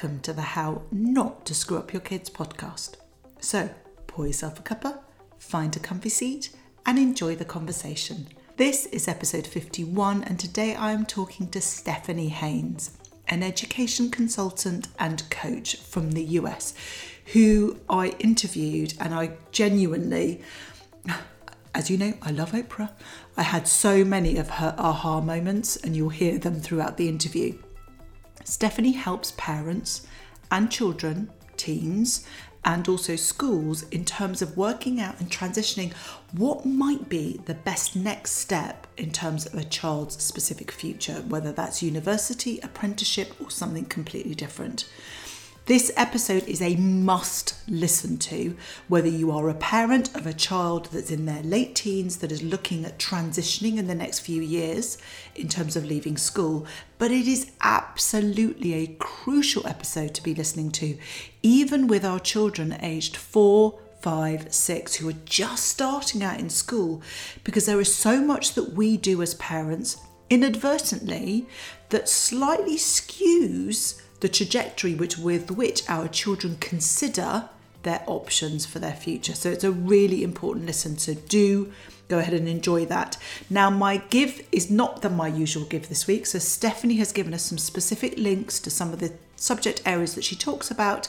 welcome to the How Not to Screw Up Your Kids podcast. So, pour yourself a cuppa, find a comfy seat, and enjoy the conversation. This is episode 51, and today I am talking to Stephanie Haynes, an education consultant and coach from the US, who I interviewed, and I genuinely, as you know, I love Oprah. I had so many of her aha moments, and you'll hear them throughout the interview. Stephanie helps parents and children, teens, and also schools in terms of working out and transitioning what might be the best next step in terms of a child's specific future, whether that's university, apprenticeship, or something completely different. This episode is a must listen to, whether you are a parent of a child that's in their late teens that is looking at transitioning in the next few years in terms of leaving school. But it is absolutely a crucial episode to be listening to, even with our children aged four, five, six, who are just starting out in school, because there is so much that we do as parents inadvertently that slightly skews the trajectory which, with which our children consider their options for their future. So it's a really important listen. So do go ahead and enjoy that. Now, my give is not the my usual give this week. So Stephanie has given us some specific links to some of the subject areas that she talks about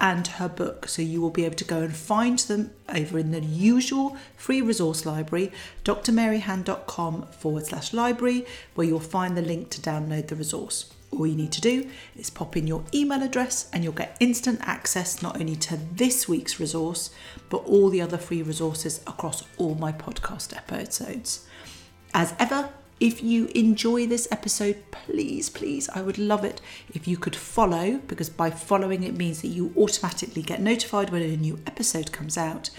and her book. So you will be able to go and find them over in the usual free resource library, drmaryhan.com forward slash library, where you'll find the link to download the resource. All you need to do is pop in your email address and you'll get instant access not only to this week's resource, but all the other free resources across all my podcast episodes. As ever, if you enjoy this episode, please, please, I would love it if you could follow, because by following it means that you automatically get notified when a new episode comes out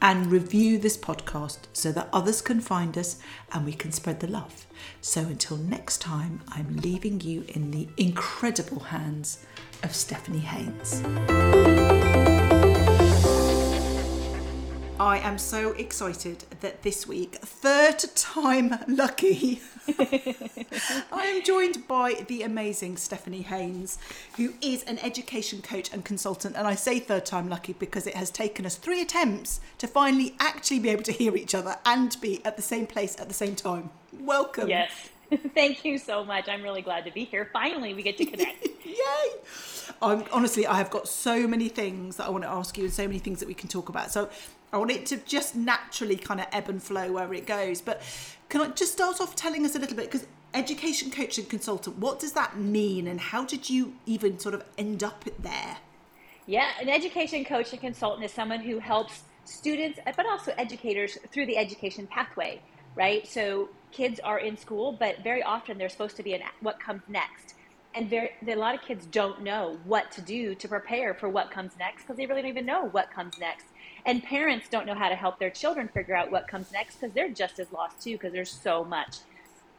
and review this podcast so that others can find us and we can spread the love. So until next time, I'm leaving you in the incredible hands of Stephanie Haynes. I am so excited that this week, third time lucky, I am joined by the amazing Stephanie Haynes, who is an education coach and consultant. And I say third time lucky because it has taken us three attempts to finally actually be able to hear each other and be at the same place at the same time. Welcome. Yes. Thank you so much. I'm really glad to be here. Finally, we get to connect. Yay! I'm, honestly, I have got so many things that I want to ask you and so many things that we can talk about. So I want it to just naturally kind of ebb and flow wherever it goes. But can I just start off telling us a little bit? Because education coach and consultant, what does that mean? And how did you even sort of end up there? Yeah, an education coach and consultant is someone who helps students, but also educators through the education pathway, right? So kids are in school, but very often they're supposed to be in what comes next. And very, a lot of kids don't know what to do to prepare for what comes next because they really don't even know what comes next. And parents don't know how to help their children figure out what comes next because they're just as lost too because there's so much.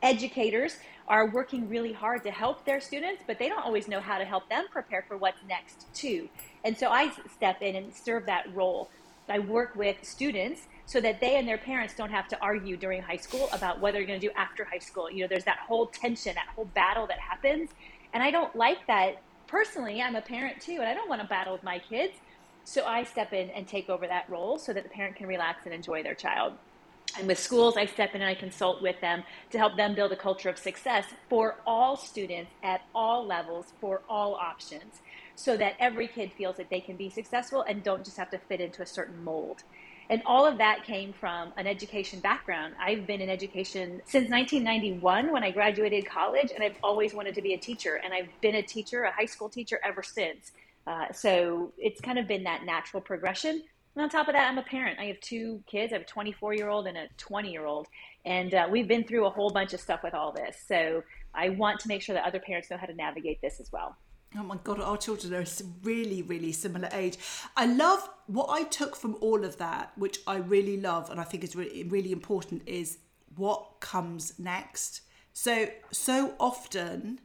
Educators are working really hard to help their students, but they don't always know how to help them prepare for what's next too. And so I step in and serve that role. I work with students so that they and their parents don't have to argue during high school about what they're going to do after high school. You know, there's that whole tension, that whole battle that happens. And I don't like that personally. I'm a parent too, and I don't want to battle with my kids. So I step in and take over that role so that the parent can relax and enjoy their child. And with schools, I step in and I consult with them to help them build a culture of success for all students at all levels, for all options, so that every kid feels that they can be successful and don't just have to fit into a certain mold. And all of that came from an education background. I've been in education since 1991 when I graduated college, and I've always wanted to be a teacher. And I've been a teacher, a high school teacher, ever since. Uh, so it's kind of been that natural progression. And on top of that, I'm a parent. I have two kids. I have a 24 year old and a 20 year old. And uh, we've been through a whole bunch of stuff with all this. So I want to make sure that other parents know how to navigate this as well. Oh my God, our children are really, really similar age. I love what I took from all of that, which I really love and I think is really, really important, is what comes next. So, so often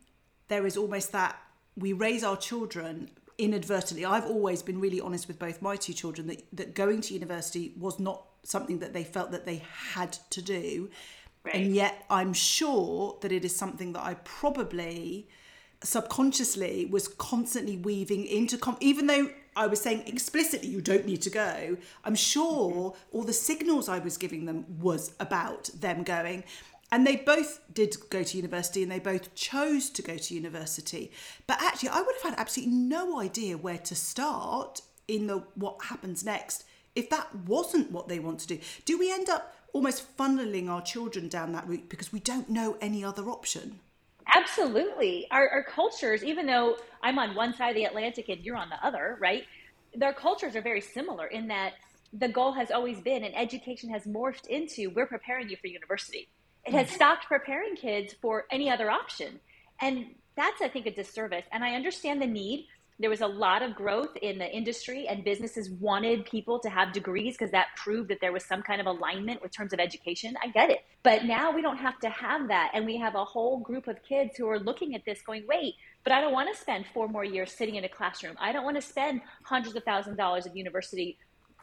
there is almost that we raise our children inadvertently i've always been really honest with both my two children that, that going to university was not something that they felt that they had to do right. and yet i'm sure that it is something that i probably subconsciously was constantly weaving into, com- even though I was saying explicitly you don't need to go, I'm sure mm-hmm. all the signals I was giving them was about them going. And they both did go to university and they both chose to go to university. But actually, I would have had absolutely no idea where to start in the what happens next if that wasn't what they want to do. Do we end up almost funneling our children down that route because we don't know any other option? Absolutely. Our, our cultures, even though I'm on one side of the Atlantic and you're on the other, right? Their cultures are very similar in that the goal has always been and education has morphed into we're preparing you for university. It has stopped preparing kids for any other option. And that's, I think, a disservice. And I understand the need. There was a lot of growth in the industry and businesses wanted people to have degrees because that proved that there was some kind of alignment with terms of education. I get it. But now we don't have to have that. And we have a whole group of kids who are looking at this going wait but i don't want to spend four more years sitting in a classroom. I don't want to spend hundreds of thousands of dollars of university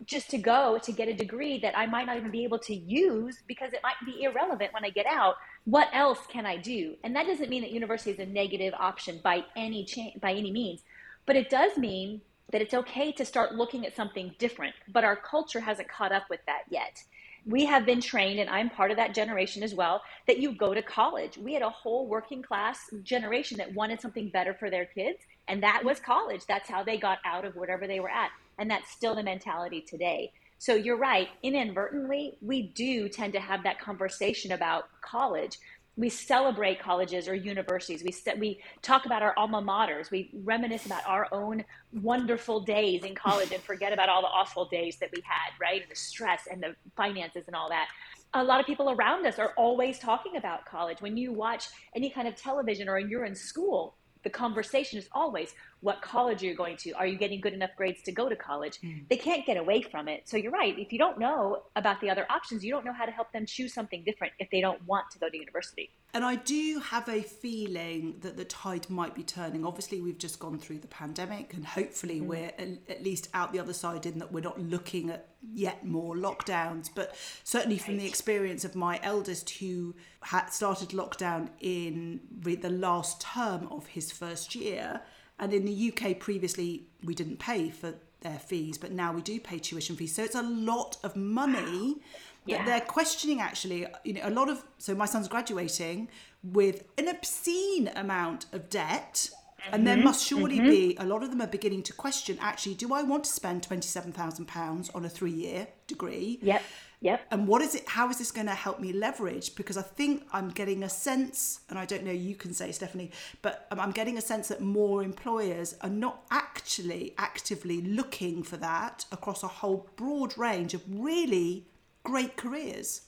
just to go to get a degree that i might not even be able to use because it might be irrelevant when i get out what else can i do and that doesn't mean that university is a negative option by any cha- by any means but it does mean that it's okay to start looking at something different, but our culture hasn't caught up with that yet. We have been trained, and I'm part of that generation as well, that you go to college. We had a whole working class generation that wanted something better for their kids, and that was college. That's how they got out of whatever they were at. And that's still the mentality today. So you're right, inadvertently, we do tend to have that conversation about college we celebrate colleges or universities. We st- we talk about our alma maters. We reminisce about our own wonderful days in college and forget about all the awful days that we had, right? The stress and the finances and all that. A lot of people around us are always talking about college. When you watch any kind of television or you're in school, the conversation is always what college are you going to? Are you getting good enough grades to go to college? Mm. They can't get away from it. So you're right. If you don't know about the other options, you don't know how to help them choose something different if they don't want to go to university. And I do have a feeling that the tide might be turning. Obviously, we've just gone through the pandemic, and hopefully, mm. we're at least out the other side in that we're not looking at yet more lockdowns. But certainly, from the experience of my eldest, who had started lockdown in the last term of his first year, and in the UK previously we didn't pay for their fees, but now we do pay tuition fees. So it's a lot of money yeah. that they're questioning actually. You know, a lot of so my son's graduating with an obscene amount of debt. Mm-hmm. And there mm-hmm. must surely mm-hmm. be a lot of them are beginning to question actually, do I want to spend twenty seven thousand pounds on a three year degree? Yep Yep. And what is it? How is this going to help me leverage? Because I think I'm getting a sense, and I don't know, you can say, Stephanie, but um, I'm getting a sense that more employers are not actually actively looking for that across a whole broad range of really great careers.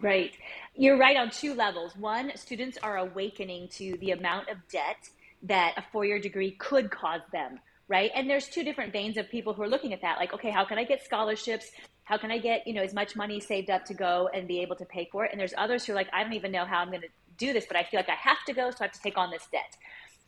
Right. You're right on two levels. One, students are awakening to the amount of debt that a four year degree could cause them right? And there's two different veins of people who are looking at that. Like, okay, how can I get scholarships? How can I get, you know, as much money saved up to go and be able to pay for it? And there's others who are like, I don't even know how I'm going to do this, but I feel like I have to go, so I have to take on this debt.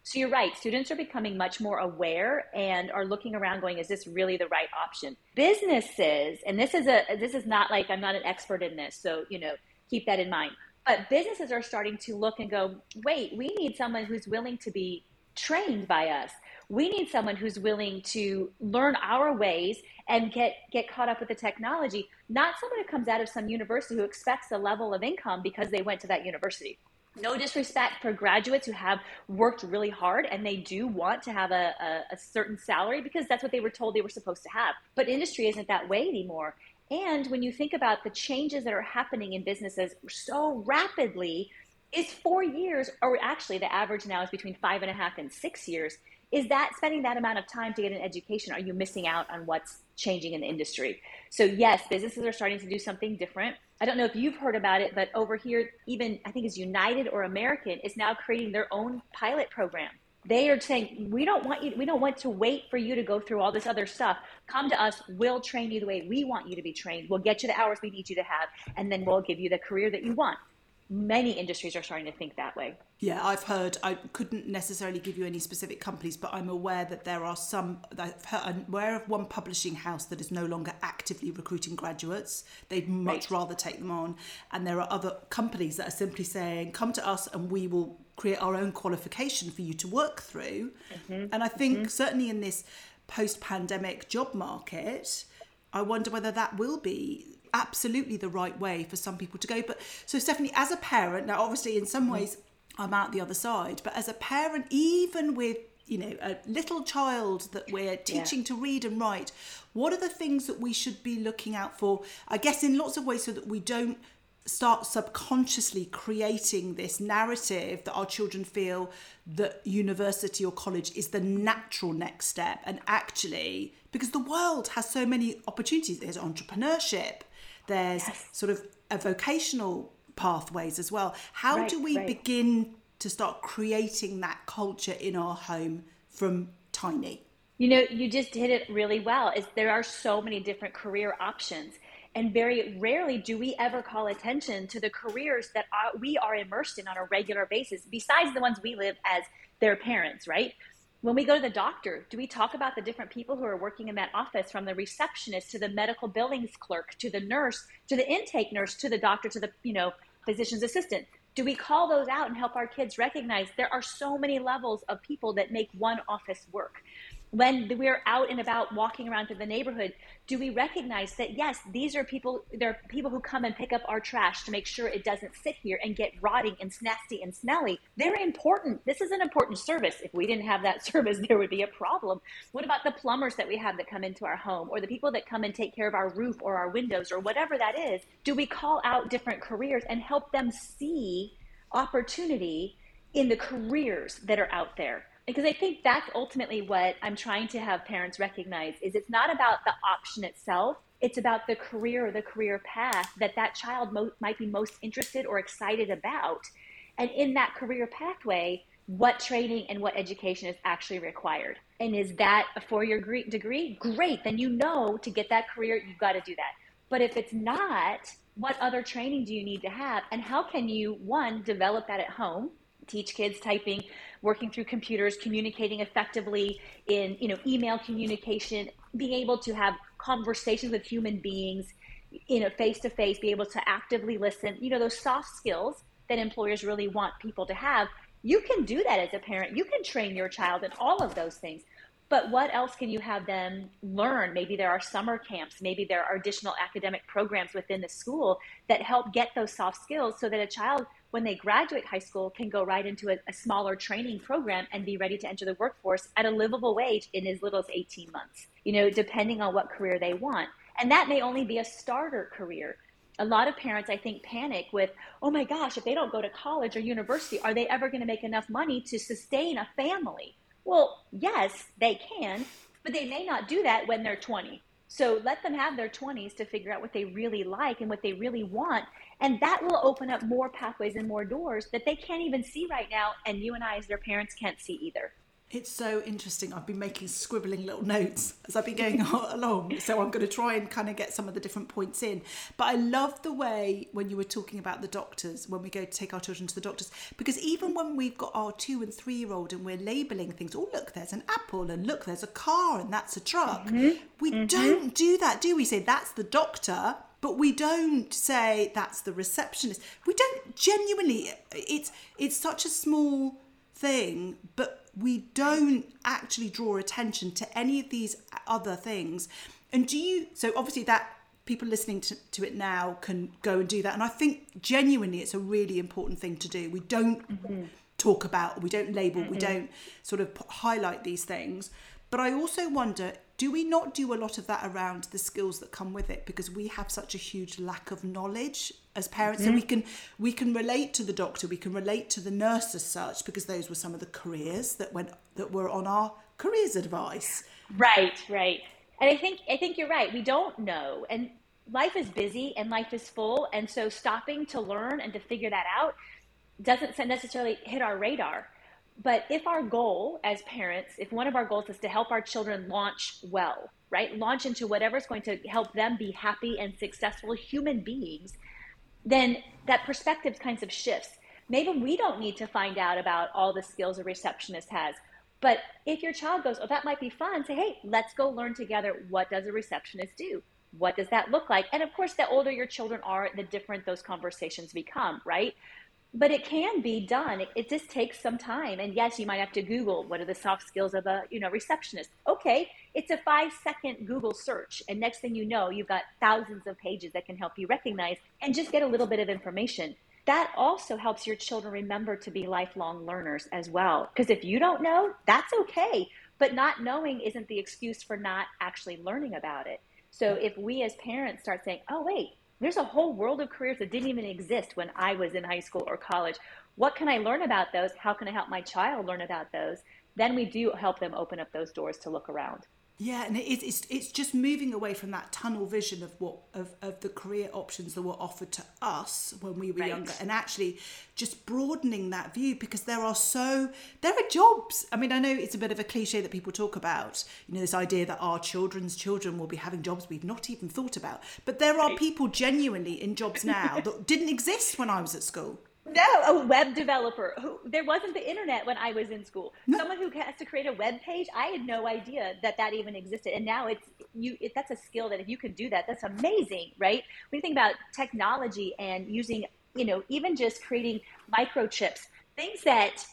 So you're right. Students are becoming much more aware and are looking around going, is this really the right option? Businesses, and this is a this is not like I'm not an expert in this, so you know, keep that in mind. But businesses are starting to look and go, wait, we need someone who's willing to be trained by us we need someone who's willing to learn our ways and get get caught up with the technology not someone who comes out of some university who expects a level of income because they went to that university no disrespect for graduates who have worked really hard and they do want to have a, a, a, certain salary because that's what they were told they were supposed to have. But industry isn't that way anymore. And when you think about the changes that are happening in businesses so rapidly, is four years, or actually the average now is between five and a half and six years is that spending that amount of time to get an education? Are you missing out on what's changing in the industry? So yes businesses are starting to do something different. I don't know if you've heard about it but over here even i think it's united or american is now creating their own pilot program. They are saying we don't want you we don't want to wait for you to go through all this other stuff. Come to us. We'll train you the way we want you to be trained. We'll get you the hours we need you to have and then we'll give you the career that you want many industries are starting to think that way. Yeah, I've heard. I couldn't necessarily give you any specific companies, but I'm aware that there are some. I've heard, I'm aware of one publishing house that is no longer actively recruiting graduates. They'd much right. rather take them on, and there are other companies that are simply saying, "Come to us, and we will create our own qualification for you to work through." Mm-hmm. And I think mm-hmm. certainly in this post-pandemic job market, I wonder whether that will be absolutely the right way for some people to go. But so, Stephanie, as a parent, now obviously in some mm-hmm. ways I'm out the other side, but as a parent, even with you know a little child that we're teaching yeah. to read and write, what are the things that we should be looking out for? I guess in lots of ways so that we don't start subconsciously creating this narrative that our children feel that university or college is the natural next step and actually because the world has so many opportunities there's entrepreneurship there's yes. sort of a vocational pathways as well. How right, do we right. begin to start creating that culture in our home from tiny? You know, you just hit it really well. Is there are so many different career options and very rarely do we ever call attention to the careers that are, we are immersed in on a regular basis besides the ones we live as their parents, right? When we go to the doctor, do we talk about the different people who are working in that office from the receptionist to the medical billings clerk to the nurse to the intake nurse to the doctor to the, you know, physician's assistant? Do we call those out and help our kids recognize there are so many levels of people that make one office work? When we're out and about walking around through the neighborhood do we recognize that yes these are people there are people who come and pick up our trash to make sure it doesn't sit here and get rotting and nasty and smelly? They're important. This is an important service. If we didn't have that service there would be a problem. What about the plumbers that we have that come into our home or the people that come and take care of our roof or our windows or whatever that is? Do we call out different careers and help them see opportunity in the careers that are out there because I think that's ultimately what I'm trying to have parents recognize is it's not about the option itself. It's about the career or the career path that that child mo- might be most interested or excited about. And in that career pathway, what training and what education is actually required. And is that a four year degree? Great. Then you know to get that career, you've got to do that. But if it's not, what other training do you need to have? And how can you, one, develop that at home? Teach kids typing working through computers, communicating effectively in you know email communication, being able to have conversations with human beings, you know face to face, be able to actively listen. You know those soft skills that employers really want people to have. You can do that as a parent. You can train your child in all of those things. But what else can you have them learn? Maybe there are summer camps, maybe there are additional academic programs within the school that help get those soft skills so that a child when they graduate high school can go right into a, a, smaller training program and be ready to enter the workforce at a livable wage in as little as 18 months you know depending on what career they want. And that may only be a starter career. A lot of parents i think panic with oh my gosh if they don't go to college or university are they ever going to make enough money to sustain a family? Well yes they can but they may not do that when they're 20 so let them have their 20s to figure out what they really like and what they really want and that will open up more pathways and more doors that they can't even see right now. And you and I, as their parents, can't see either. It's so interesting. I've been making scribbling little notes as I've been going along. So I'm going to try and kind of get some of the different points in. But I love the way when you were talking about the doctors, when we go to take our children to the doctors, because even when we've got our two and three year old and we're labeling things, oh, look, there's an apple, and look, there's a car, and that's a truck. Mm-hmm. We mm-hmm. don't do that, do we? Say that's the doctor but we don't say that's the receptionist we don't genuinely it's it's such a small thing but we don't actually draw attention to any of these other things. And do you so obviously that people listening to, to it now can go and do that. And i think genuinely it's a really important thing to do. We don't mm-hmm. talk about we don't label mm-hmm. we don't sort of highlight these things. But i also wonder do we not do a lot of that around the skills that come with it? Because we have such a huge lack of knowledge as parents mm-hmm. and we can we can relate to the doctor we can relate to the nurse as such because those were some of the careers that went that were on our careers advice right right and i think i think you're right we don't know and life is busy and life is full and so stopping to learn and to figure that out doesn't necessarily hit our radar but if our goal as parents, if one of our goals is to help our children launch well, right? Launch into whatever's going to help them be happy and successful human beings, then that perspective kinds of shifts. Maybe we don't need to find out about all the skills a receptionist has. But if your child goes, oh, that might be fun, say, hey, let's go learn together. What does a receptionist do? What does that look like? And of course, the older your children are, the different those conversations become, right? But it can be done. It, it just takes some time. And yes, you might have to Google what are the soft skills of a you know receptionist. Okay, it's a five second Google search, and next thing you know, you've got thousands of pages that can help you recognize and just get a little bit of information that also helps your children remember to be lifelong learners as well. Because if you don't know, that's okay. But not knowing isn't the excuse for not actually learning about it. So if we as parents start saying, oh, wait, there's a whole world of careers that didn't even exist when I was in high school or college. What can I learn about those? How can I help my child learn about those? Then we do help them open up those doors to look around. Yeah, and it is, it's, it's just moving away from that tunnel vision of what of, of the career options that were offered to us when we were right. younger and actually just broadening that view because there are so there are jobs. I mean, I know it's a bit of a cliche that people talk about, you know, this idea that our children's children will be having jobs we've not even thought about. But there are people genuinely in jobs now that didn't exist when I was at school. No, a web developer. Who, there wasn't the internet when I was in school. No. Someone who has to create a web page. I had no idea that that even existed, and now it's you. It, that's a skill that if you can do that, that's amazing, right? When you think about technology and using, you know, even just creating microchips, things that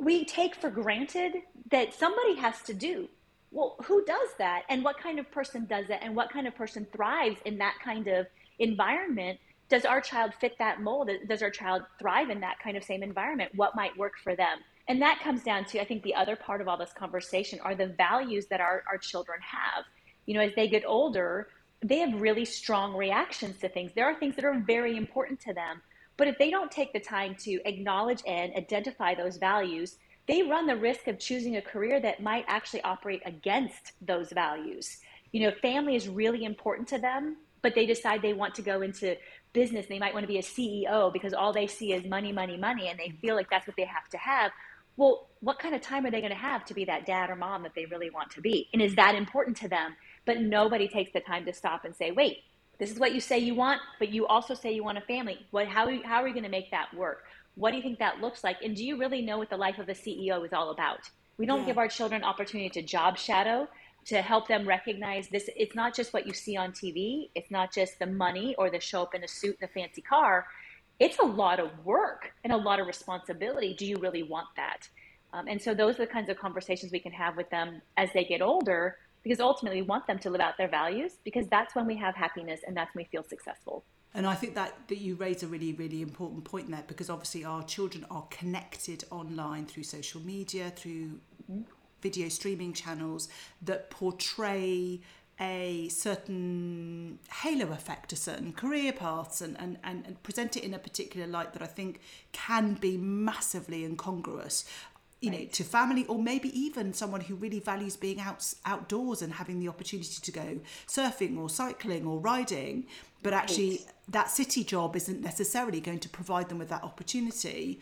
we take for granted that somebody has to do. Well, who does that, and what kind of person does that, and what kind of person thrives in that kind of environment? Does our child fit that mold? Does our child thrive in that kind of same environment? What might work for them? And that comes down to, I think, the other part of all this conversation are the values that our, our children have. You know, as they get older, they have really strong reactions to things. There are things that are very important to them. But if they don't take the time to acknowledge and identify those values, they run the risk of choosing a career that might actually operate against those values. You know, family is really important to them, but they decide they want to go into business they might want to be a ceo because all they see is money money money and they feel like that's what they have to have. Well what kind of time are they going to have to be that dad or mom that they really want to be? And is that important to them? But nobody takes the time to stop and say wait this is what you say you want but you also say you want a family. What how, how are you going to make that work? What do you think that looks like? And do you really know what the life of a ceo is all about? We don't yeah. give our children opportunity to job shadow to help them recognize this it's not just what you see on TV, it's not just the money or the show up in a suit in a fancy car. It's a lot of work and a lot of responsibility. Do you really want that? Um, and so those are the kinds of conversations we can have with them as they get older because ultimately we want them to live out their values because that's when we have happiness and that's when we feel successful. And I think that, that you raise a really, really important point there because obviously our children are connected online through social media, through video streaming channels that portray a certain halo effect to certain career paths and, and, and, present it in a particular light that I think can be massively incongruous you know to family or maybe even someone who really values being out outdoors and having the opportunity to go surfing or cycling or riding but actually that city job isn't necessarily going to provide them with that opportunity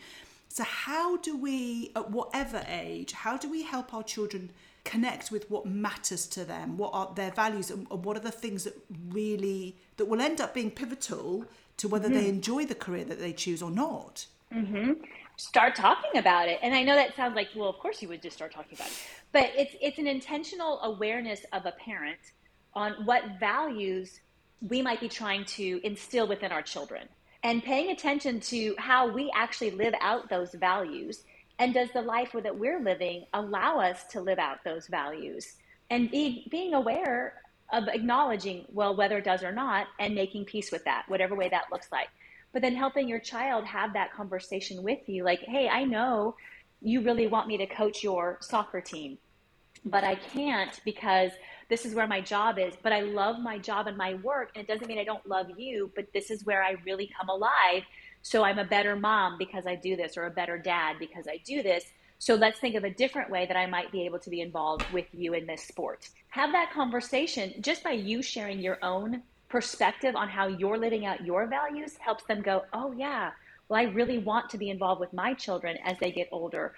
so, how do we, at whatever age, how do we help our children connect with what matters to them? What are their values, and what are the things that really that will end up being pivotal to whether mm-hmm. they enjoy the career that they choose or not? Mm-hmm. Start talking about it, and I know that sounds like, well, of course you would just start talking about it, but it's it's an intentional awareness of a parent on what values we might be trying to instill within our children and paying attention to how we actually live out those values. And does the life that we're living allow us to live out those values? And be, being aware of acknowledging, well, whether it does or not, and making peace with that, whatever way that looks like. But then helping your child have that conversation with you like, hey, I know you really want me to coach your soccer team, but I can't because this is where my job is, but I love my job and my work. And it doesn't mean I don't love you, but this is where I really come alive. So I'm a better mom because I do this, or a better dad because I do this. So let's think of a different way that I might be able to be involved with you in this sport. Have that conversation just by you sharing your own perspective on how you're living out your values helps them go, oh, yeah, well, I really want to be involved with my children as they get older.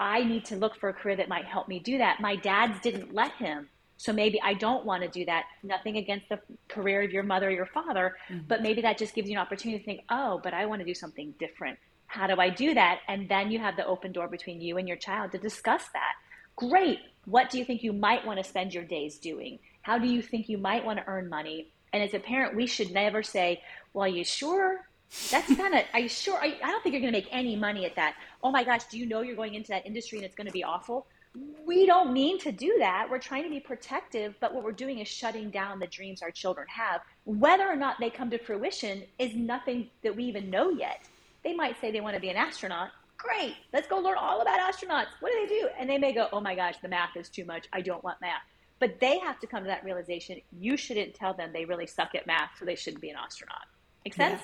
I need to look for a career that might help me do that. My dad's didn't let him. So maybe I don't want to do that. Nothing against the career of your mother or your father, mm-hmm. but maybe that just gives you an opportunity to think, oh, but I want to do something different. How do I do that? And then you have the open door between you and your child to discuss that. Great. What do you think you might want to spend your days doing? How do you think you might want to earn money? And as a parent, we should never say, well, are you sure? That's kind of, are you sure? I don't think you're going to make any money at that. Oh my gosh, do you know you're going into that industry and it's going to be awful? We don't mean to do that. We're trying to be protective, but what we're doing is shutting down the dreams our children have. Whether or not they come to fruition is nothing that we even know yet. They might say they want to be an astronaut. Great, let's go learn all about astronauts. What do they do? And they may go, oh my gosh, the math is too much. I don't want math. But they have to come to that realization. You shouldn't tell them they really suck at math, so they shouldn't be an astronaut. Make sense?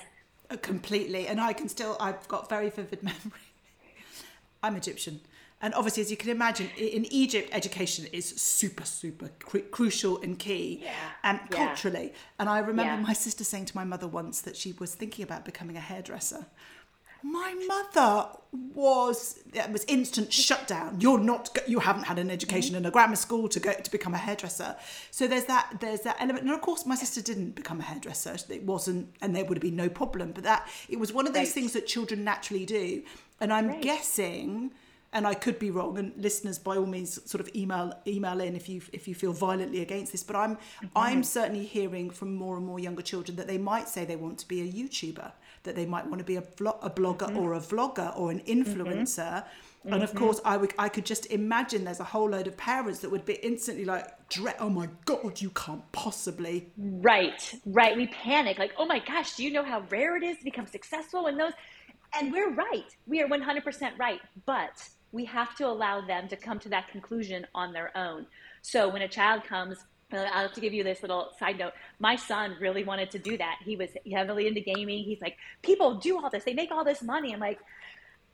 Yeah, uh, completely. And I can still, I've got very vivid memory. I'm Egyptian. And obviously, as you can imagine, in Egypt, education is super, super cru- crucial and key, yeah. and yeah. culturally. And I remember yeah. my sister saying to my mother once that she was thinking about becoming a hairdresser. My mother was it was instant shutdown. You're not you haven't had an education mm-hmm. in a grammar school to go to become a hairdresser. So there's that there's that element. And of course, my sister didn't become a hairdresser. It wasn't, and there would have been no problem. But that it was one of those right. things that children naturally do. And I'm right. guessing and I could be wrong. And listeners, by all means, sort of email email in if you if you feel violently against this. But I'm mm-hmm. I'm certainly hearing from more and more younger children that they might say they want to be a YouTuber, that they might want to be a, vlog, a blogger mm-hmm. or a vlogger or an influencer. Mm-hmm. And of mm-hmm. course, I would I could just imagine there's a whole load of parents that would be instantly like, "Oh my god, you can't possibly!" Right, right. We panic like, "Oh my gosh, do you know how rare it is to become successful?" And those, and we're right. We are 100% right. But we have to allow them to come to that conclusion on their own. So when a child comes, uh, I'll have to give you this little side note. My son really wanted to do that. He was heavily into gaming. He's like, people do all this, they make all this money. I'm like,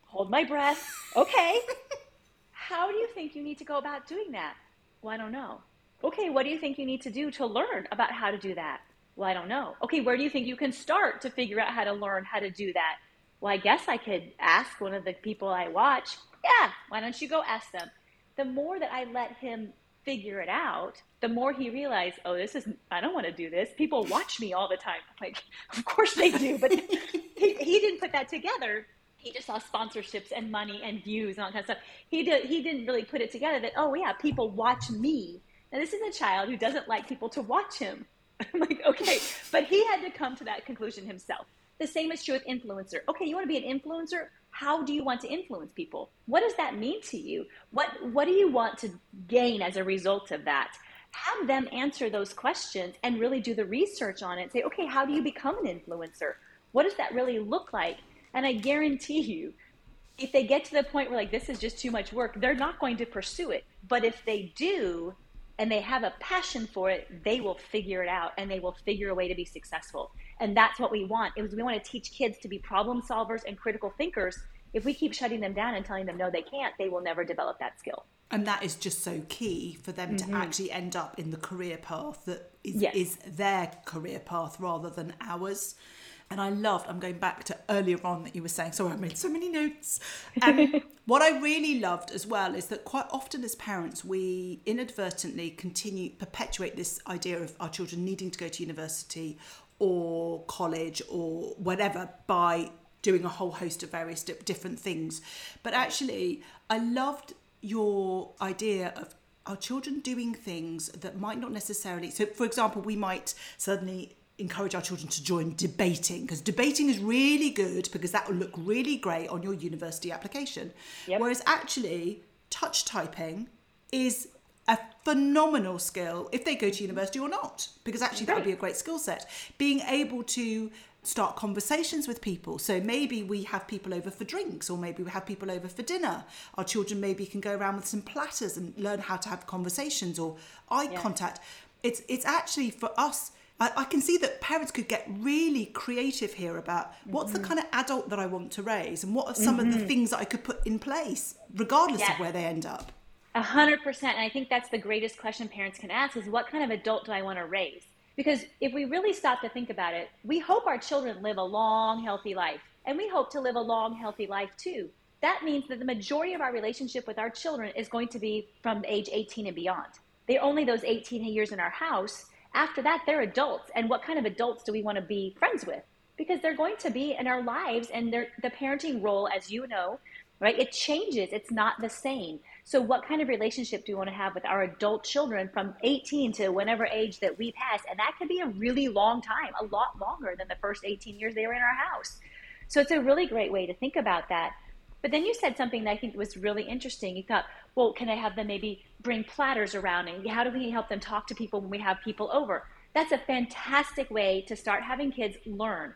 hold my breath. Okay. How do you think you need to go about doing that? Well, I don't know. Okay, what do you think you need to do to learn about how to do that? Well, I don't know. Okay, where do you think you can start to figure out how to learn how to do that? Well, I guess I could ask one of the people I watch yeah, why don't you go ask them? The more that I let him figure it out, the more he realized, oh, this is, I don't want to do this. People watch me all the time. like, of course they do, but he, he didn't put that together. He just saw sponsorships and money and views and all that kind of stuff. He did, he didn't really put it together that, oh yeah, people watch me. Now this is a child who doesn't like people to watch him. I'm like, okay, but he had to come to that conclusion himself. The same is true with influencer. Okay, you want to be an influencer? How do you want to influence people? What does that mean to you? What what do you want to gain as a result of that? Have them answer those questions and really do the research on it say okay how do you become an influencer? What does that really look like? And i guarantee you if they get to the point where like this is just too much work they're not going to pursue it. But if they do and they have a passion for it they will figure it out and they will figure a way to be successful and that's what we want is we want to teach kids to be problem solvers and critical thinkers if we keep shutting them down and telling them no they can't they will never develop that skill and that is just so key for them mm-hmm. to actually end up in the career path that is, yes. is their career path rather than ours and I loved, I'm going back to earlier on that you were saying, sorry, I made so many notes. Um, what I really loved as well is that quite often as parents, we inadvertently continue, perpetuate this idea of our children needing to go to university or college or whatever by doing a whole host of various different things. But actually, I loved your idea of our children doing things that might not necessarily. So, for example, we might suddenly encourage our children to join debating because debating is really good because that will look really great on your university application. Yep. Whereas actually, touch typing is a phenomenal skill if they go to university or not, because actually that would be a great skill set. Being able to start conversations with people. So maybe we have people over for drinks, or maybe we have people over for dinner. Our children maybe can go around with some platters and learn how to have conversations or eye yeah. contact. It's it's actually for us. I, I, can see that parents could get really creative here about what's mm-hmm. the kind of adult that I want to raise and what are some mm-hmm. of the mm-hmm. things that I could put in place, regardless yes. of where they end up. A hundred percent. And I think that's the greatest question parents can ask is what kind of adult do I want to raise? Because if we really stop to think about it, we hope our children live a long, healthy life. And we hope to live a long, healthy life too. That means that the majority of our relationship with our children is going to be from age 18 and beyond. they're only those 18 years in our house. After that, they're adults. And what kind of adults do we want to be friends with? Because they're going to be in our lives and the parenting role, as you know, right? It changes. It's not the same. So, what kind of relationship do you want to have with our adult children from 18 to whenever age that we pass? And that could be a really long time, a lot longer than the first 18 years they were in our house. So, it's a really great way to think about that. But then you said something that I think was really interesting. You thought, well, can I have them maybe bring platters around? And how do we help them talk to people when we have people over? That's a fantastic way to start having kids learn.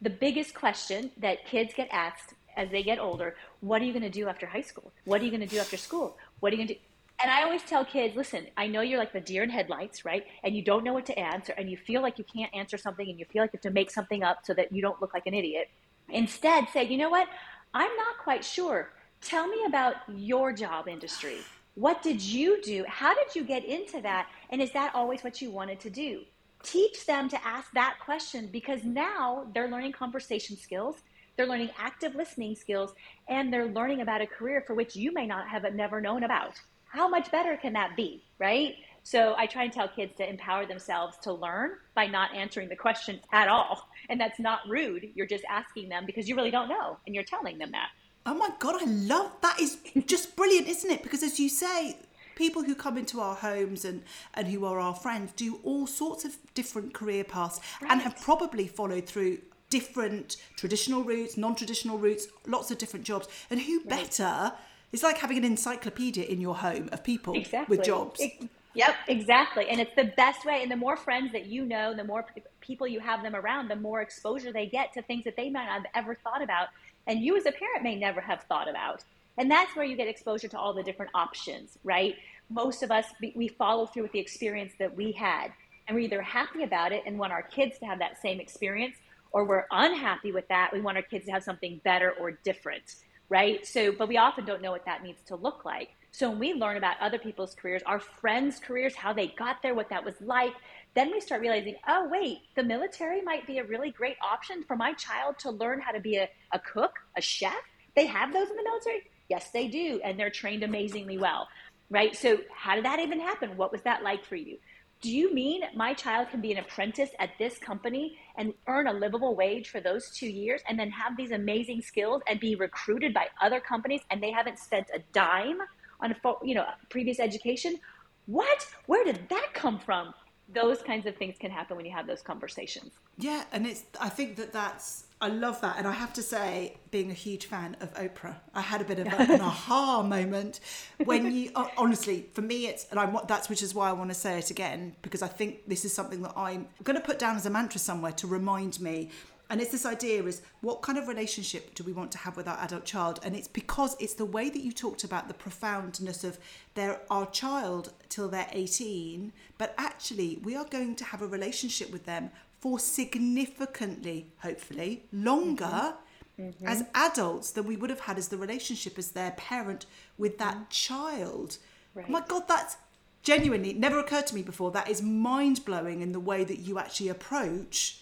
The biggest question that kids get asked as they get older what are you going to do after high school? What are you going to do after school? What are you going to do? And I always tell kids, listen, I know you're like the deer in headlights, right? And you don't know what to answer, and you feel like you can't answer something, and you feel like you have to make something up so that you don't look like an idiot. Instead, say, you know what? I'm not quite sure. Tell me about your job industry. What did you do? How did you get into that? And is that always what you wanted to do? Teach them to ask that question because now they're learning conversation skills they're learning active listening skills and they're learning about a career for which you may not have never known about. How much better can that be, right? So I try and tell kids to empower themselves to learn by not answering the question at all. And that's not rude. You're just asking them because you really don't know and you're telling them that. Oh my God, I love that. Is just brilliant, isn't it? Because as you say, people who come into our homes and, and who are our friends do all sorts of different career paths right. and have probably followed through different traditional routes, non-traditional routes, lots of different jobs. And who right. better? It's like having an encyclopedia in your home of people exactly. with jobs. It, yep, exactly. And it's the best way. And the more friends that you know, the more people you have them around, the more exposure they get to things that they might not have ever thought about, and you as a parent may never have thought about. And that's where you get exposure to all the different options, right? Most of us, we follow through with the experience that we had, and we're either happy about it and want our kids to have that same experience, or we're unhappy with that, we want our kids to have something better or different, right? So, but we often don't know what that needs to look like. So when we learn about other people's careers, our friends' careers, how they got there, what that was like, then we start realizing, oh, wait, the military might be a really great option for my child to learn how to be a, a cook, a chef. They have those in the military? Yes, they do. And they're trained amazingly well, right? So, how did that even happen? What was that like for you? do you mean my child can be an apprentice at this company and earn a livable wage for those two years and then have these amazing skills and be recruited by other companies and they haven't spent a dime on you know previous education what where did that come from those kinds of things can happen when you have those conversations yeah and it's i think that that's I love that. And I have to say, being a huge fan of Oprah, I had a bit of a, an aha moment when you, honestly, for me, it's, and I that's which is why I want to say it again, because I think this is something that I'm going to put down as a mantra somewhere to remind me. And it's this idea is what kind of relationship do we want to have with our adult child? And it's because it's the way that you talked about the profoundness of their our child till they're 18, but actually we are going to have a relationship with them for significantly, hopefully, longer mm-hmm. Mm-hmm. as adults than we would have had as the relationship as their parent with that mm-hmm. child. Right. Oh my God, that's genuinely never occurred to me before. That is mind blowing in the way that you actually approach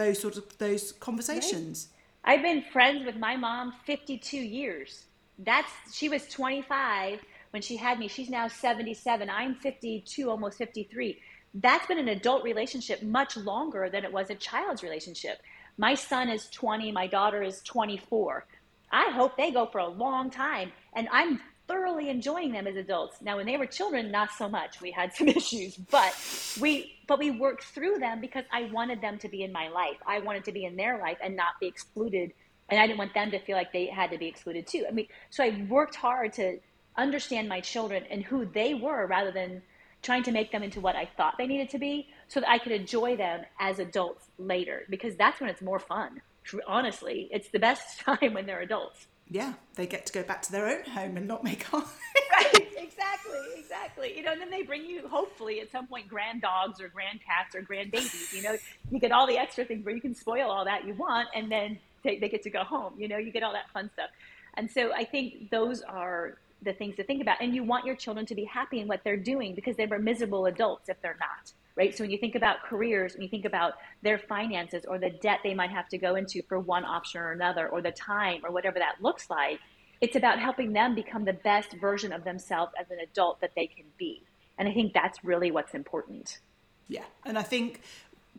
those sort of those conversations. Right. I've been friends with my mom 52 years. That's she was 25 when she had me. She's now 77. I'm 52, almost 53 that's been an adult relationship much longer than it was a child's relationship. My son is 20, my daughter is 24. I hope they go for a long time, and I'm thoroughly enjoying them as adults. Now, when they were children, not so much. We had some issues, but we but we worked through them because I wanted them to be in my life. I wanted to be in their life and not be excluded, and I didn't want them to feel like they had to be excluded too. I mean, so I worked hard to understand my children and who they were rather than trying to make them into what I thought they needed to be so that I could enjoy them as adults later because that's when it's more fun. Honestly, it's the best time when they're adults. Yeah, they get to go back to their own home and not make art. right, exactly, exactly. You know, and then they bring you, hopefully, at some point, grand dogs or grand cats or grand babies. You know, you get all the extra things where you can spoil all that you want, and then they, they get to go home. You know, you get all that fun stuff. And so I think those are the things to think about. And you want your children to be happy in what they're doing because they were miserable adults if they're not, right? So when you think about careers, when you think about their finances or the debt they might have to go into for one option or another, or the time or whatever that looks like, it's about helping them become the best version of themselves as an adult that they can be. And I think that's really what's important. Yeah. And I think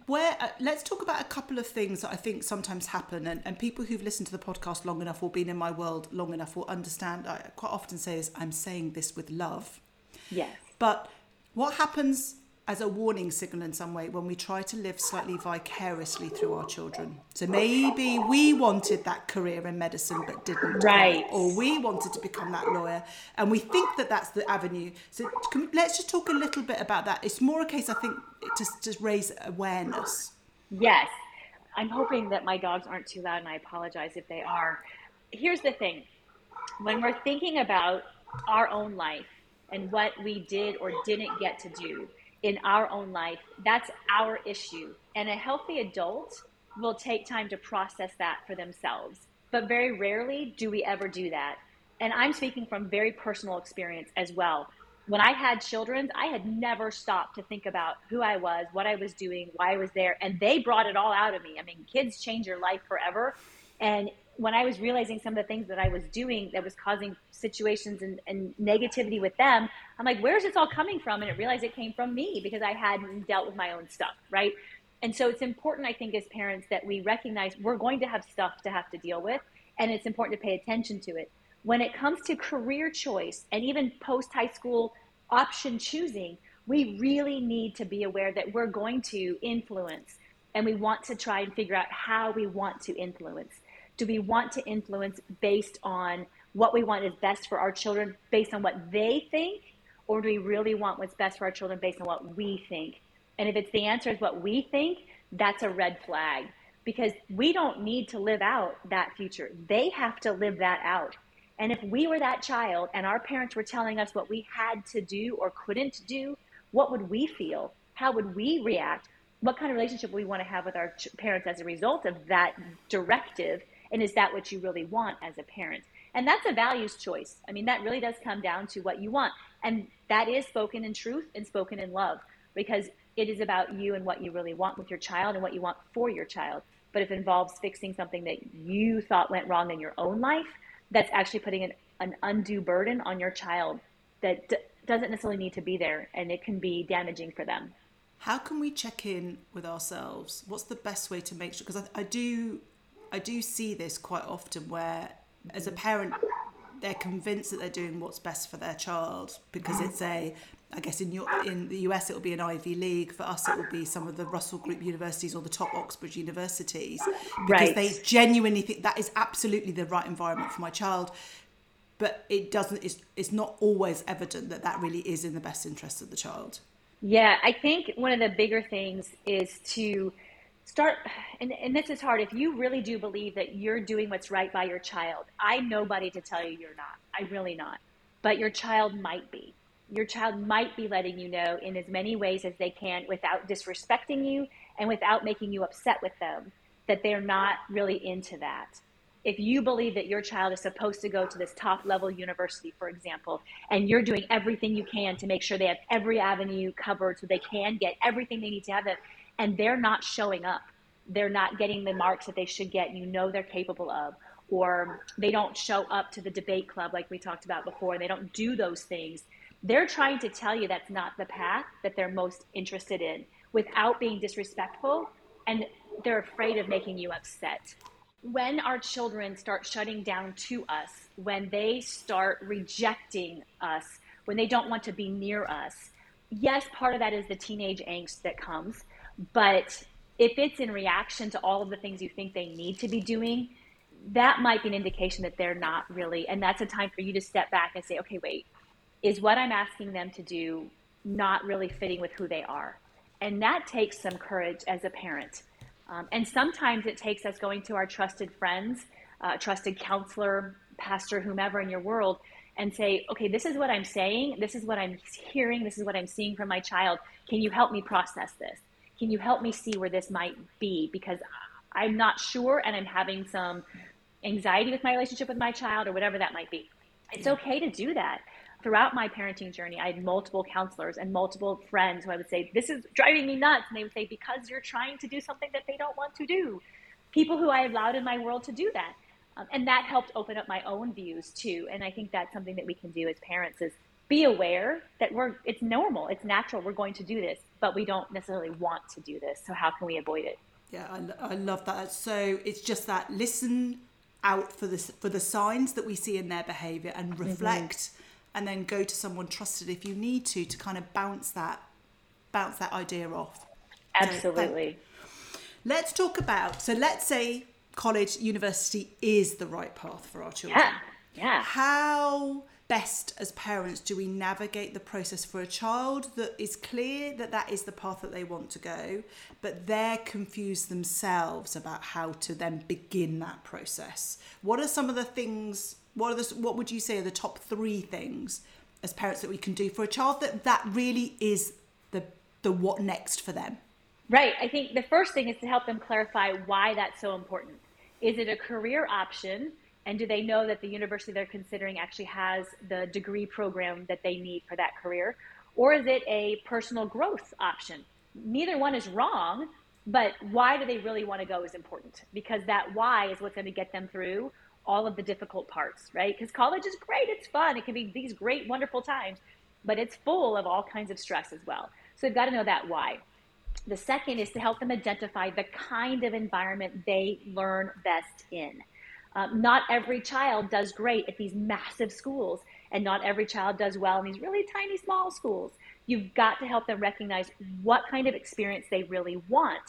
where uh, let's talk about a couple of things that I think sometimes happen, and, and people who've listened to the podcast long enough or been in my world long enough will understand. I quite often say is I'm saying this with love. Yes. But what happens as a warning signal in some way when we try to live slightly vicariously through our children. So maybe we wanted that career in medicine but didn't. Right. Or we wanted to become that lawyer and we think that that's the avenue. So can, let's just talk a little bit about that. It's more a case, I think, to just raise awareness. Yes. I'm hoping that my dogs aren't too loud and I apologize if they are. Here's the thing when we're thinking about our own life and what we did or didn't get to do, in our own life, that's our issue. And a healthy adult will take time to process that for themselves. But very rarely do we ever do that. And I'm speaking from very personal experience as well. When I had children, I had never stopped to think about who I was, what I was doing, why I was there. And they brought it all out of me. I mean, kids change your life forever. And when I was realizing some of the things that I was doing that was causing situations and, and, negativity with them, I'm like, where's this all coming from? And it realized it came from me because I hadn't dealt with my own stuff, right? And so it's important, I think, as parents that we recognize we're going to have stuff to have to deal with, and it's important to pay attention to it. When it comes to career choice and even post high school option choosing, we really need to be aware that we're going to influence and we want to try and figure out how we want to influence do we want to influence based on what we want is best for our children based on what they think? Or do we really want what's best for our children based on what we think? And if it's the answer is what we think that's a red flag. Because we don't need to live out that future. They have to live that out. And if we were that child and our parents were telling us what we had to do or couldn't do what would we feel? How would we react? What kind of relationship we want to have with our parents as a result of that directive and is that what you really want as a parent? And that's a values choice. I mean, that really does come down to what you want. And that is spoken in truth and spoken in love because it is about you and what you really want with your child and what you want for your child. But if it involves fixing something that you thought went wrong in your own life, that's actually putting an, an undue burden on your child that d- doesn't necessarily need to be there and it can be damaging for them. How can we check in with ourselves? What's the best way to make sure? Because I, I do I do see this quite often where, as a mm. parent, they're convinced that they're doing what's best for their child because it's a I guess in your in the US it will be an Ivy League. For us, it will be some of the Russell Group universities or the top Oxbridge universities because right. they genuinely think that is absolutely the right environment for my child. But it doesn't. It's it's not always evident that that really is in the best interest of the child. Yeah, I think one of the bigger things is to start and, and this is hard. If you really do believe that you're doing what's right by your child i'm nobody to tell you you're not. I'm really not. But your child might be. Your child might be letting you know in as many ways as they can without disrespecting you and without making you upset with them that they're not really into that. If you believe that your child is supposed to go to this top level university, for example, and you're doing everything you can to make sure they have every avenue covered so they can get everything they need to have it, and they're not showing up. They're not getting the marks that they should get, you know they're capable of. Or they don't show up to the debate club like we talked about before. They don't do those things. They're trying to tell you that's not the path that they're most interested in without being disrespectful. And they're afraid of making you upset. When our children start shutting down to us, when they start rejecting us, when they don't want to be near us, yes, part of that is the teenage angst that comes. But if it's in reaction to all of the things you think they need to be doing, that might be an indication that they're not really. And that's a time for you to step back and say, okay, wait, is what I'm asking them to do not really fitting with who they are? And that takes some courage as a parent. Um, and sometimes it takes us going to our trusted friends, uh, trusted counselor, pastor, whomever in your world, and say, okay, this is what I'm saying. This is what I'm hearing. This is what I'm seeing from my child. Can you help me process this? Can you help me see where this might be? Because I'm not sure and I'm having some anxiety with my relationship with my child or whatever that might be. It's okay to do that. Throughout my parenting journey, I had multiple counselors and multiple friends who I would say, This is driving me nuts. And they would say, Because you're trying to do something that they don't want to do. People who I allowed in my world to do that. Um, and that helped open up my own views too. And I think that's something that we can do as parents is be aware that we're it's normal, it's natural, we're going to do this, but we don't necessarily want to do this. So how can we avoid it? Yeah, I, I love that. So it's just that listen out for the for the signs that we see in their behavior and mm-hmm. reflect mm-hmm. and then go to someone trusted if you need to to kind of bounce that bounce that idea off. Absolutely. So, let's talk about so let's say college university is the right path for our children. Yeah. Yeah. How best as parents do we navigate the process for a child that is clear that that is the path that they want to go but they're confused themselves about how to then begin that process? What are some of the things what are the what would you say are the top 3 things as parents that we can do for a child that that really is the the what next for them? Right. I think the first thing is to help them clarify why that's so important. Is it a career option and do they know that the university they're considering actually has the degree program that they need for that career? Or is it a personal growth option? Neither one is wrong, but why do they really want to go is important because that why is what's going to get them through all of the difficult parts, right? Because college is great, it's fun, it can be these great, wonderful times, but it's full of all kinds of stress as well. So they've got to know that why. The second is to help them identify the kind of environment they learn best in. Um, not every child does great at these massive schools, and not every child does well in these really tiny, small schools. You've got to help them recognize what kind of experience they really want.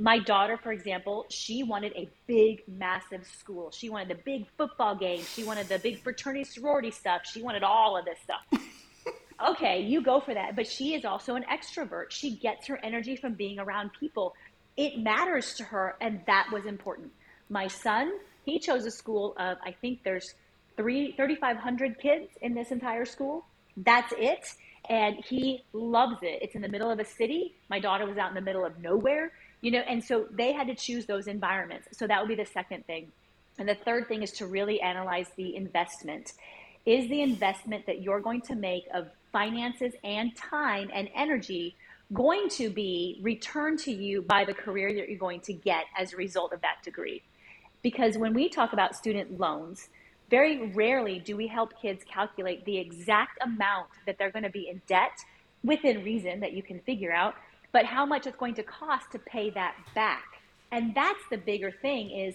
My daughter, for example, she wanted a big, massive school. She wanted the big football game. She wanted the big fraternity sorority stuff. She wanted all of this stuff. okay, you go for that. But she is also an extrovert. She gets her energy from being around people. It matters to her, and that was important. My son, he chose a school of, I think there's three, 3,500 kids in this entire school. That's it. And he loves it. It's in the middle of a city. My daughter was out in the middle of nowhere, you know, and so they had to choose those environments. So that would be the second thing. And the third thing is to really analyze the investment. Is the investment that you're going to make of finances and time and energy going to be returned to you by the career that you're going to get as a result of that degree? Because when we talk about student loans, very rarely do we help kids calculate the exact amount that they're going to be in debt within reason that you can figure out, but how much it's going to cost to pay that back. And that's the bigger thing is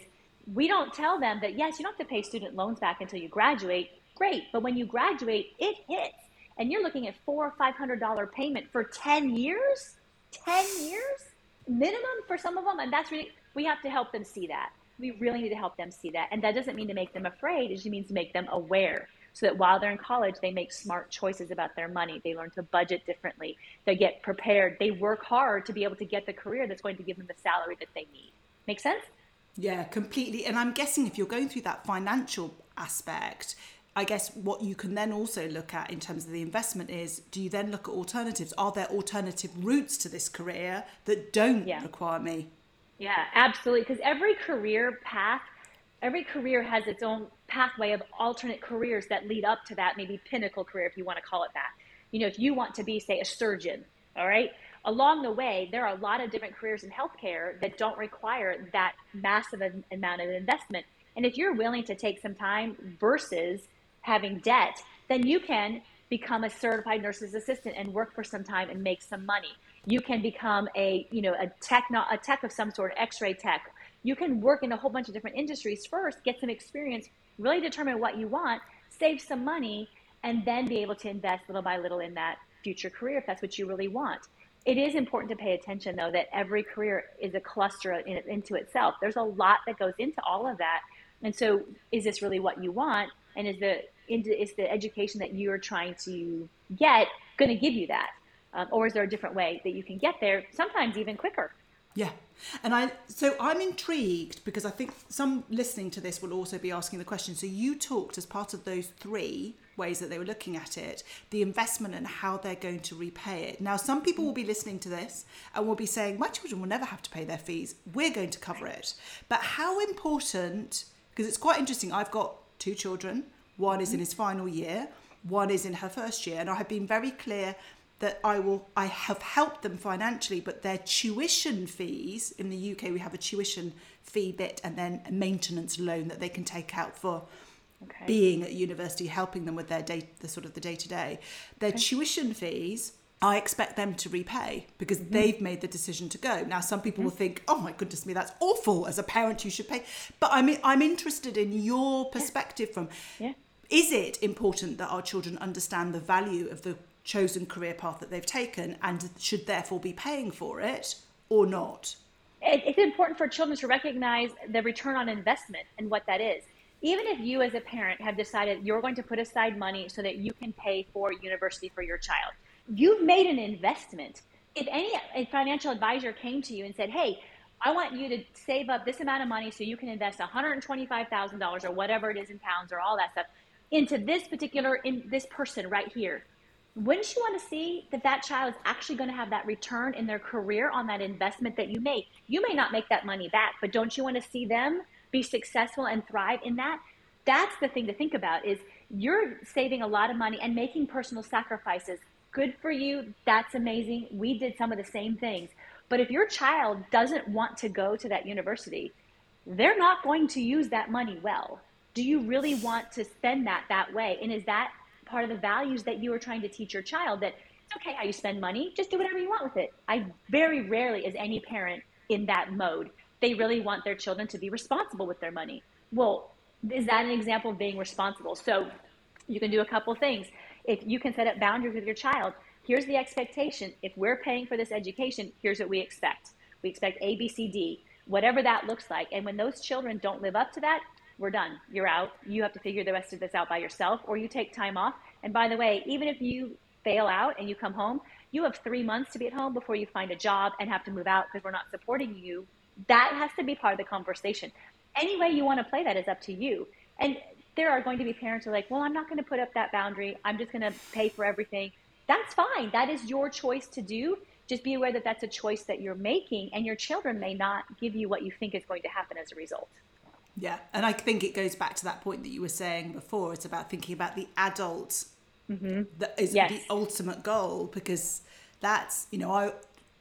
we don't tell them that yes, you don't have to pay student loans back until you graduate. Great, but when you graduate, it hits. And you're looking at four or five hundred dollar payment for 10 years? 10 years? Minimum for some of them, and that's really we have to help them see that we really need to help them see that. And that doesn't mean to make them afraid, it just means to make them aware so that while they're in college, they make smart choices about their money. They learn to budget differently. They get prepared. They work hard to be able to get the career that's going to give them the salary that they need. Make sense? Yeah, completely. And I'm guessing if you're going through that financial aspect, I guess what you can then also look at in terms of the investment is do you then look at alternatives? Are there alternative routes to this career that don't yeah. require me yeah, absolutely. Because every career path, every career has its own pathway of alternate careers that lead up to that, maybe pinnacle career, if you want to call it that. You know, if you want to be, say, a surgeon, all right, along the way, there are a lot of different careers in healthcare that don't require that massive amount of investment. And if you're willing to take some time versus having debt, then you can become a certified nurse's assistant and work for some time and make some money you can become a you know a tech a tech of some sort x-ray tech. You can work in a whole bunch of different industries first get some experience really determine what you want save some money and then be able to invest little by little in that future career if that's what you really want. It is important to pay attention though that every career is a cluster in, into itself. There's a lot that goes into all of that. And so is this really what you want? And is the is the education that you're trying to get going to give you that um, or is there a different way that you can get there sometimes even quicker? Yeah. And i so i'm intrigued because i think some listening to this will also be asking the question. So you talked as part of those three ways that they were looking at it the investment and how they're going to repay it. Now some people will be listening to this and will be saying my children will never have to pay their fees. We're going to cover it. But how important because it's quite interesting i've got two children. One is in his final year. One is in her first year. And i have been very clear that I will I have helped them financially, but their tuition fees in the UK we have a tuition fee bit and then a maintenance loan that they can take out for okay. being at university, helping them with their day, the sort of the day to day, their okay. tuition fees. I expect them to repay because mm-hmm. they've made the decision to go. Now, some people mm-hmm. will think, "Oh my goodness me, that's awful." As a parent, you should pay. But I'm I'm interested in your perspective yeah. from. Yeah. Is it important that our children understand the value of the chosen career path that they've taken and should therefore be paying for it or not? It's important for children to recognize the return on investment and what that is. Even if you, as a parent, have decided you're going to put aside money so that you can pay for university for your child, you've made an investment. If any financial advisor came to you and said, "Hey, I want you to save up this amount of money so you can invest $125,000 or whatever it is in pounds or all that stuff into this particular in this person right here." Wouldn't you want to see that that child is actually going to have that return in their career on that investment that you make? You may not make that money back, but don't you want to see them be successful and thrive in that? That's the thing to think about is you're saving a lot of money and making personal sacrifices. Good for you. That's amazing. We did some of the same things. But if your child doesn't want to go to that university, they're not going to use that money well. Do you really want to spend that that way? And is that part of the values that you are trying to teach your child that it's okay how you spend money, just do whatever you want with it. I very rarely is any parent in that mode. They really want their children to be responsible with their money. Well, is that an example of being responsible? So you can do a couple things. If you can set up boundaries with your child, here's the expectation. If we're paying for this education, here's what we expect. We expect A, B, C, D, whatever that looks like. And when those children don't live up to that, we're done. You're out. You have to figure the rest of this out by yourself, or you take time off. And by the way, even if you fail out and you come home, you have three months to be at home before you find a job and have to move out because we're not supporting you. That has to be part of the conversation. Any way you want to play that is up to you. And there are going to be parents who are like, well, I'm not going to put up that boundary. I'm just going to pay for everything. That's fine. That is your choice to do. Just be aware that that's a choice that you're making, and your children may not give you what you think is going to happen as a result. Yeah, and I think it goes back to that point that you were saying before. It's about thinking about the adult mm-hmm. that is yes. the ultimate goal because that's you know I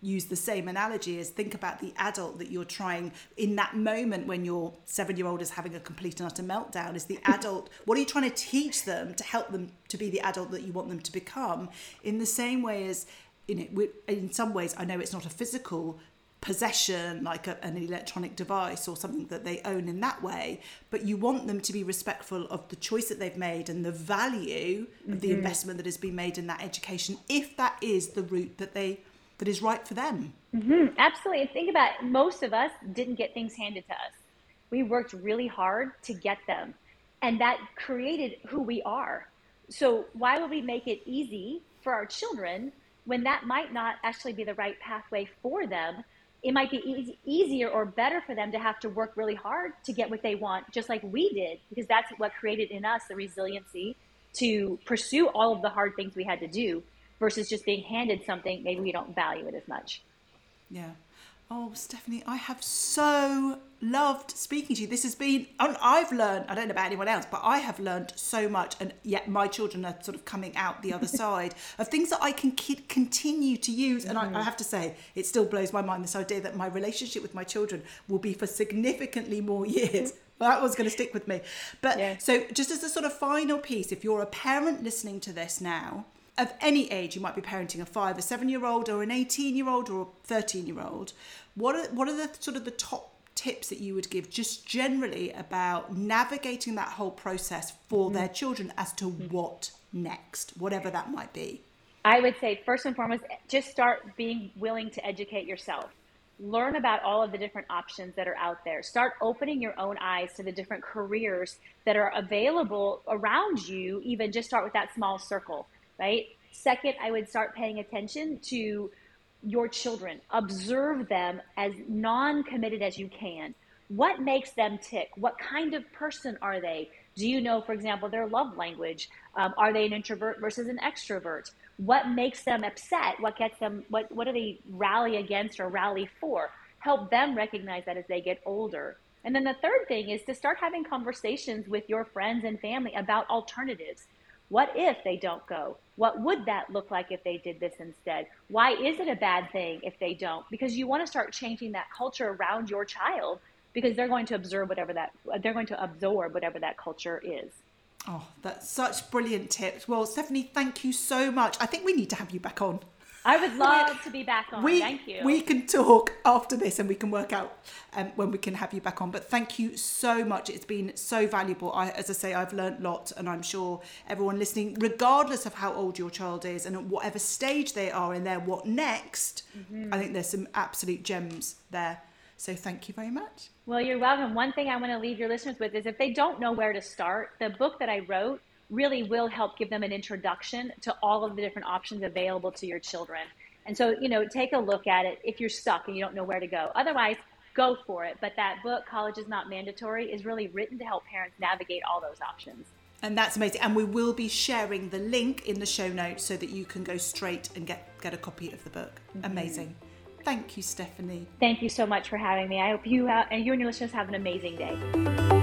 use the same analogy as think about the adult that you're trying in that moment when your seven year old is having a complete and utter meltdown is the adult what are you trying to teach them to help them to be the adult that you want them to become in the same way as you know in some ways i know it's not a physical possession, like a, an electronic device or something that they own in that way, but you want them to be respectful of the choice that they've made and the value mm-hmm. of the mm-hmm. investment that has been made in that education, if that is the route that they that is right for them. Mm-hmm. Absolutely. Think about it. most of us didn't get things handed to us. We worked really hard to get them, and that created who we are. So why would we make it easy for our children when that might not actually be the right pathway for them? It might be easy, easier or better for them to have to work really hard to get what they want, just like we did, because that's what created in us the resiliency to pursue all of the hard things we had to do versus just being handed something maybe we don't value it as much. Yeah. Oh, Stephanie, I have so loved speaking to you. This has been, I've learned, I don't know about anyone else, but I have learned so much. And yet my children are sort of coming out the other side of things that I can continue to use. And mm-hmm. I, I, have to say, it still blows my mind this idea that my relationship with my children will be for significantly more years. that was going to stick with me. But yeah. so, just as a sort of final piece, if you're a parent listening to this now, of any age, you might be parenting a five, a seven year old, or an 18 year old, or a 13 year old. What are, what are the sort of the top tips that you would give just generally about navigating that whole process for mm-hmm. their children as to what next, whatever that might be? I would say, first and foremost, just start being willing to educate yourself. Learn about all of the different options that are out there. Start opening your own eyes to the different careers that are available around you, even just start with that small circle right? Second, I would start paying attention to your children. Observe them as non committed as you can. What makes them tick? What kind of person are they? Do you know, for example, their love language? Um, are they an introvert versus an extrovert? What makes them upset? What gets them, what, what do they rally against or rally for? Help them recognize that as they get older. And then the third thing is to start having conversations with your friends and family about alternatives. What if they don't go? What would that look like if they did this instead? Why is it a bad thing if they don't? Because you want to start changing that culture around your child because they're going to observe whatever that they're going to absorb whatever that culture is. Oh, that's such brilliant tips. Well, Stephanie, thank you so much. I think we need to have you back on. I would love to be back on. We, thank you. We can talk after this and we can work out um, when we can have you back on. But thank you so much. It's been so valuable. I, as I say, I've learned a lot, and I'm sure everyone listening, regardless of how old your child is and at whatever stage they are in their what next, mm-hmm. I think there's some absolute gems there. So thank you very much. Well, you're welcome. One thing I want to leave your listeners with is if they don't know where to start, the book that I wrote really will help give them an introduction to all of the different options available to your children. And so, you know, take a look at it if you're stuck and you don't know where to go. Otherwise, go for it. But that book, College is Not Mandatory, is really written to help parents navigate all those options. And that's amazing. And we will be sharing the link in the show notes so that you can go straight and get, get a copy of the book. Mm-hmm. Amazing. Thank you, Stephanie. Thank you so much for having me. I hope you uh, and you and your listeners have an amazing day.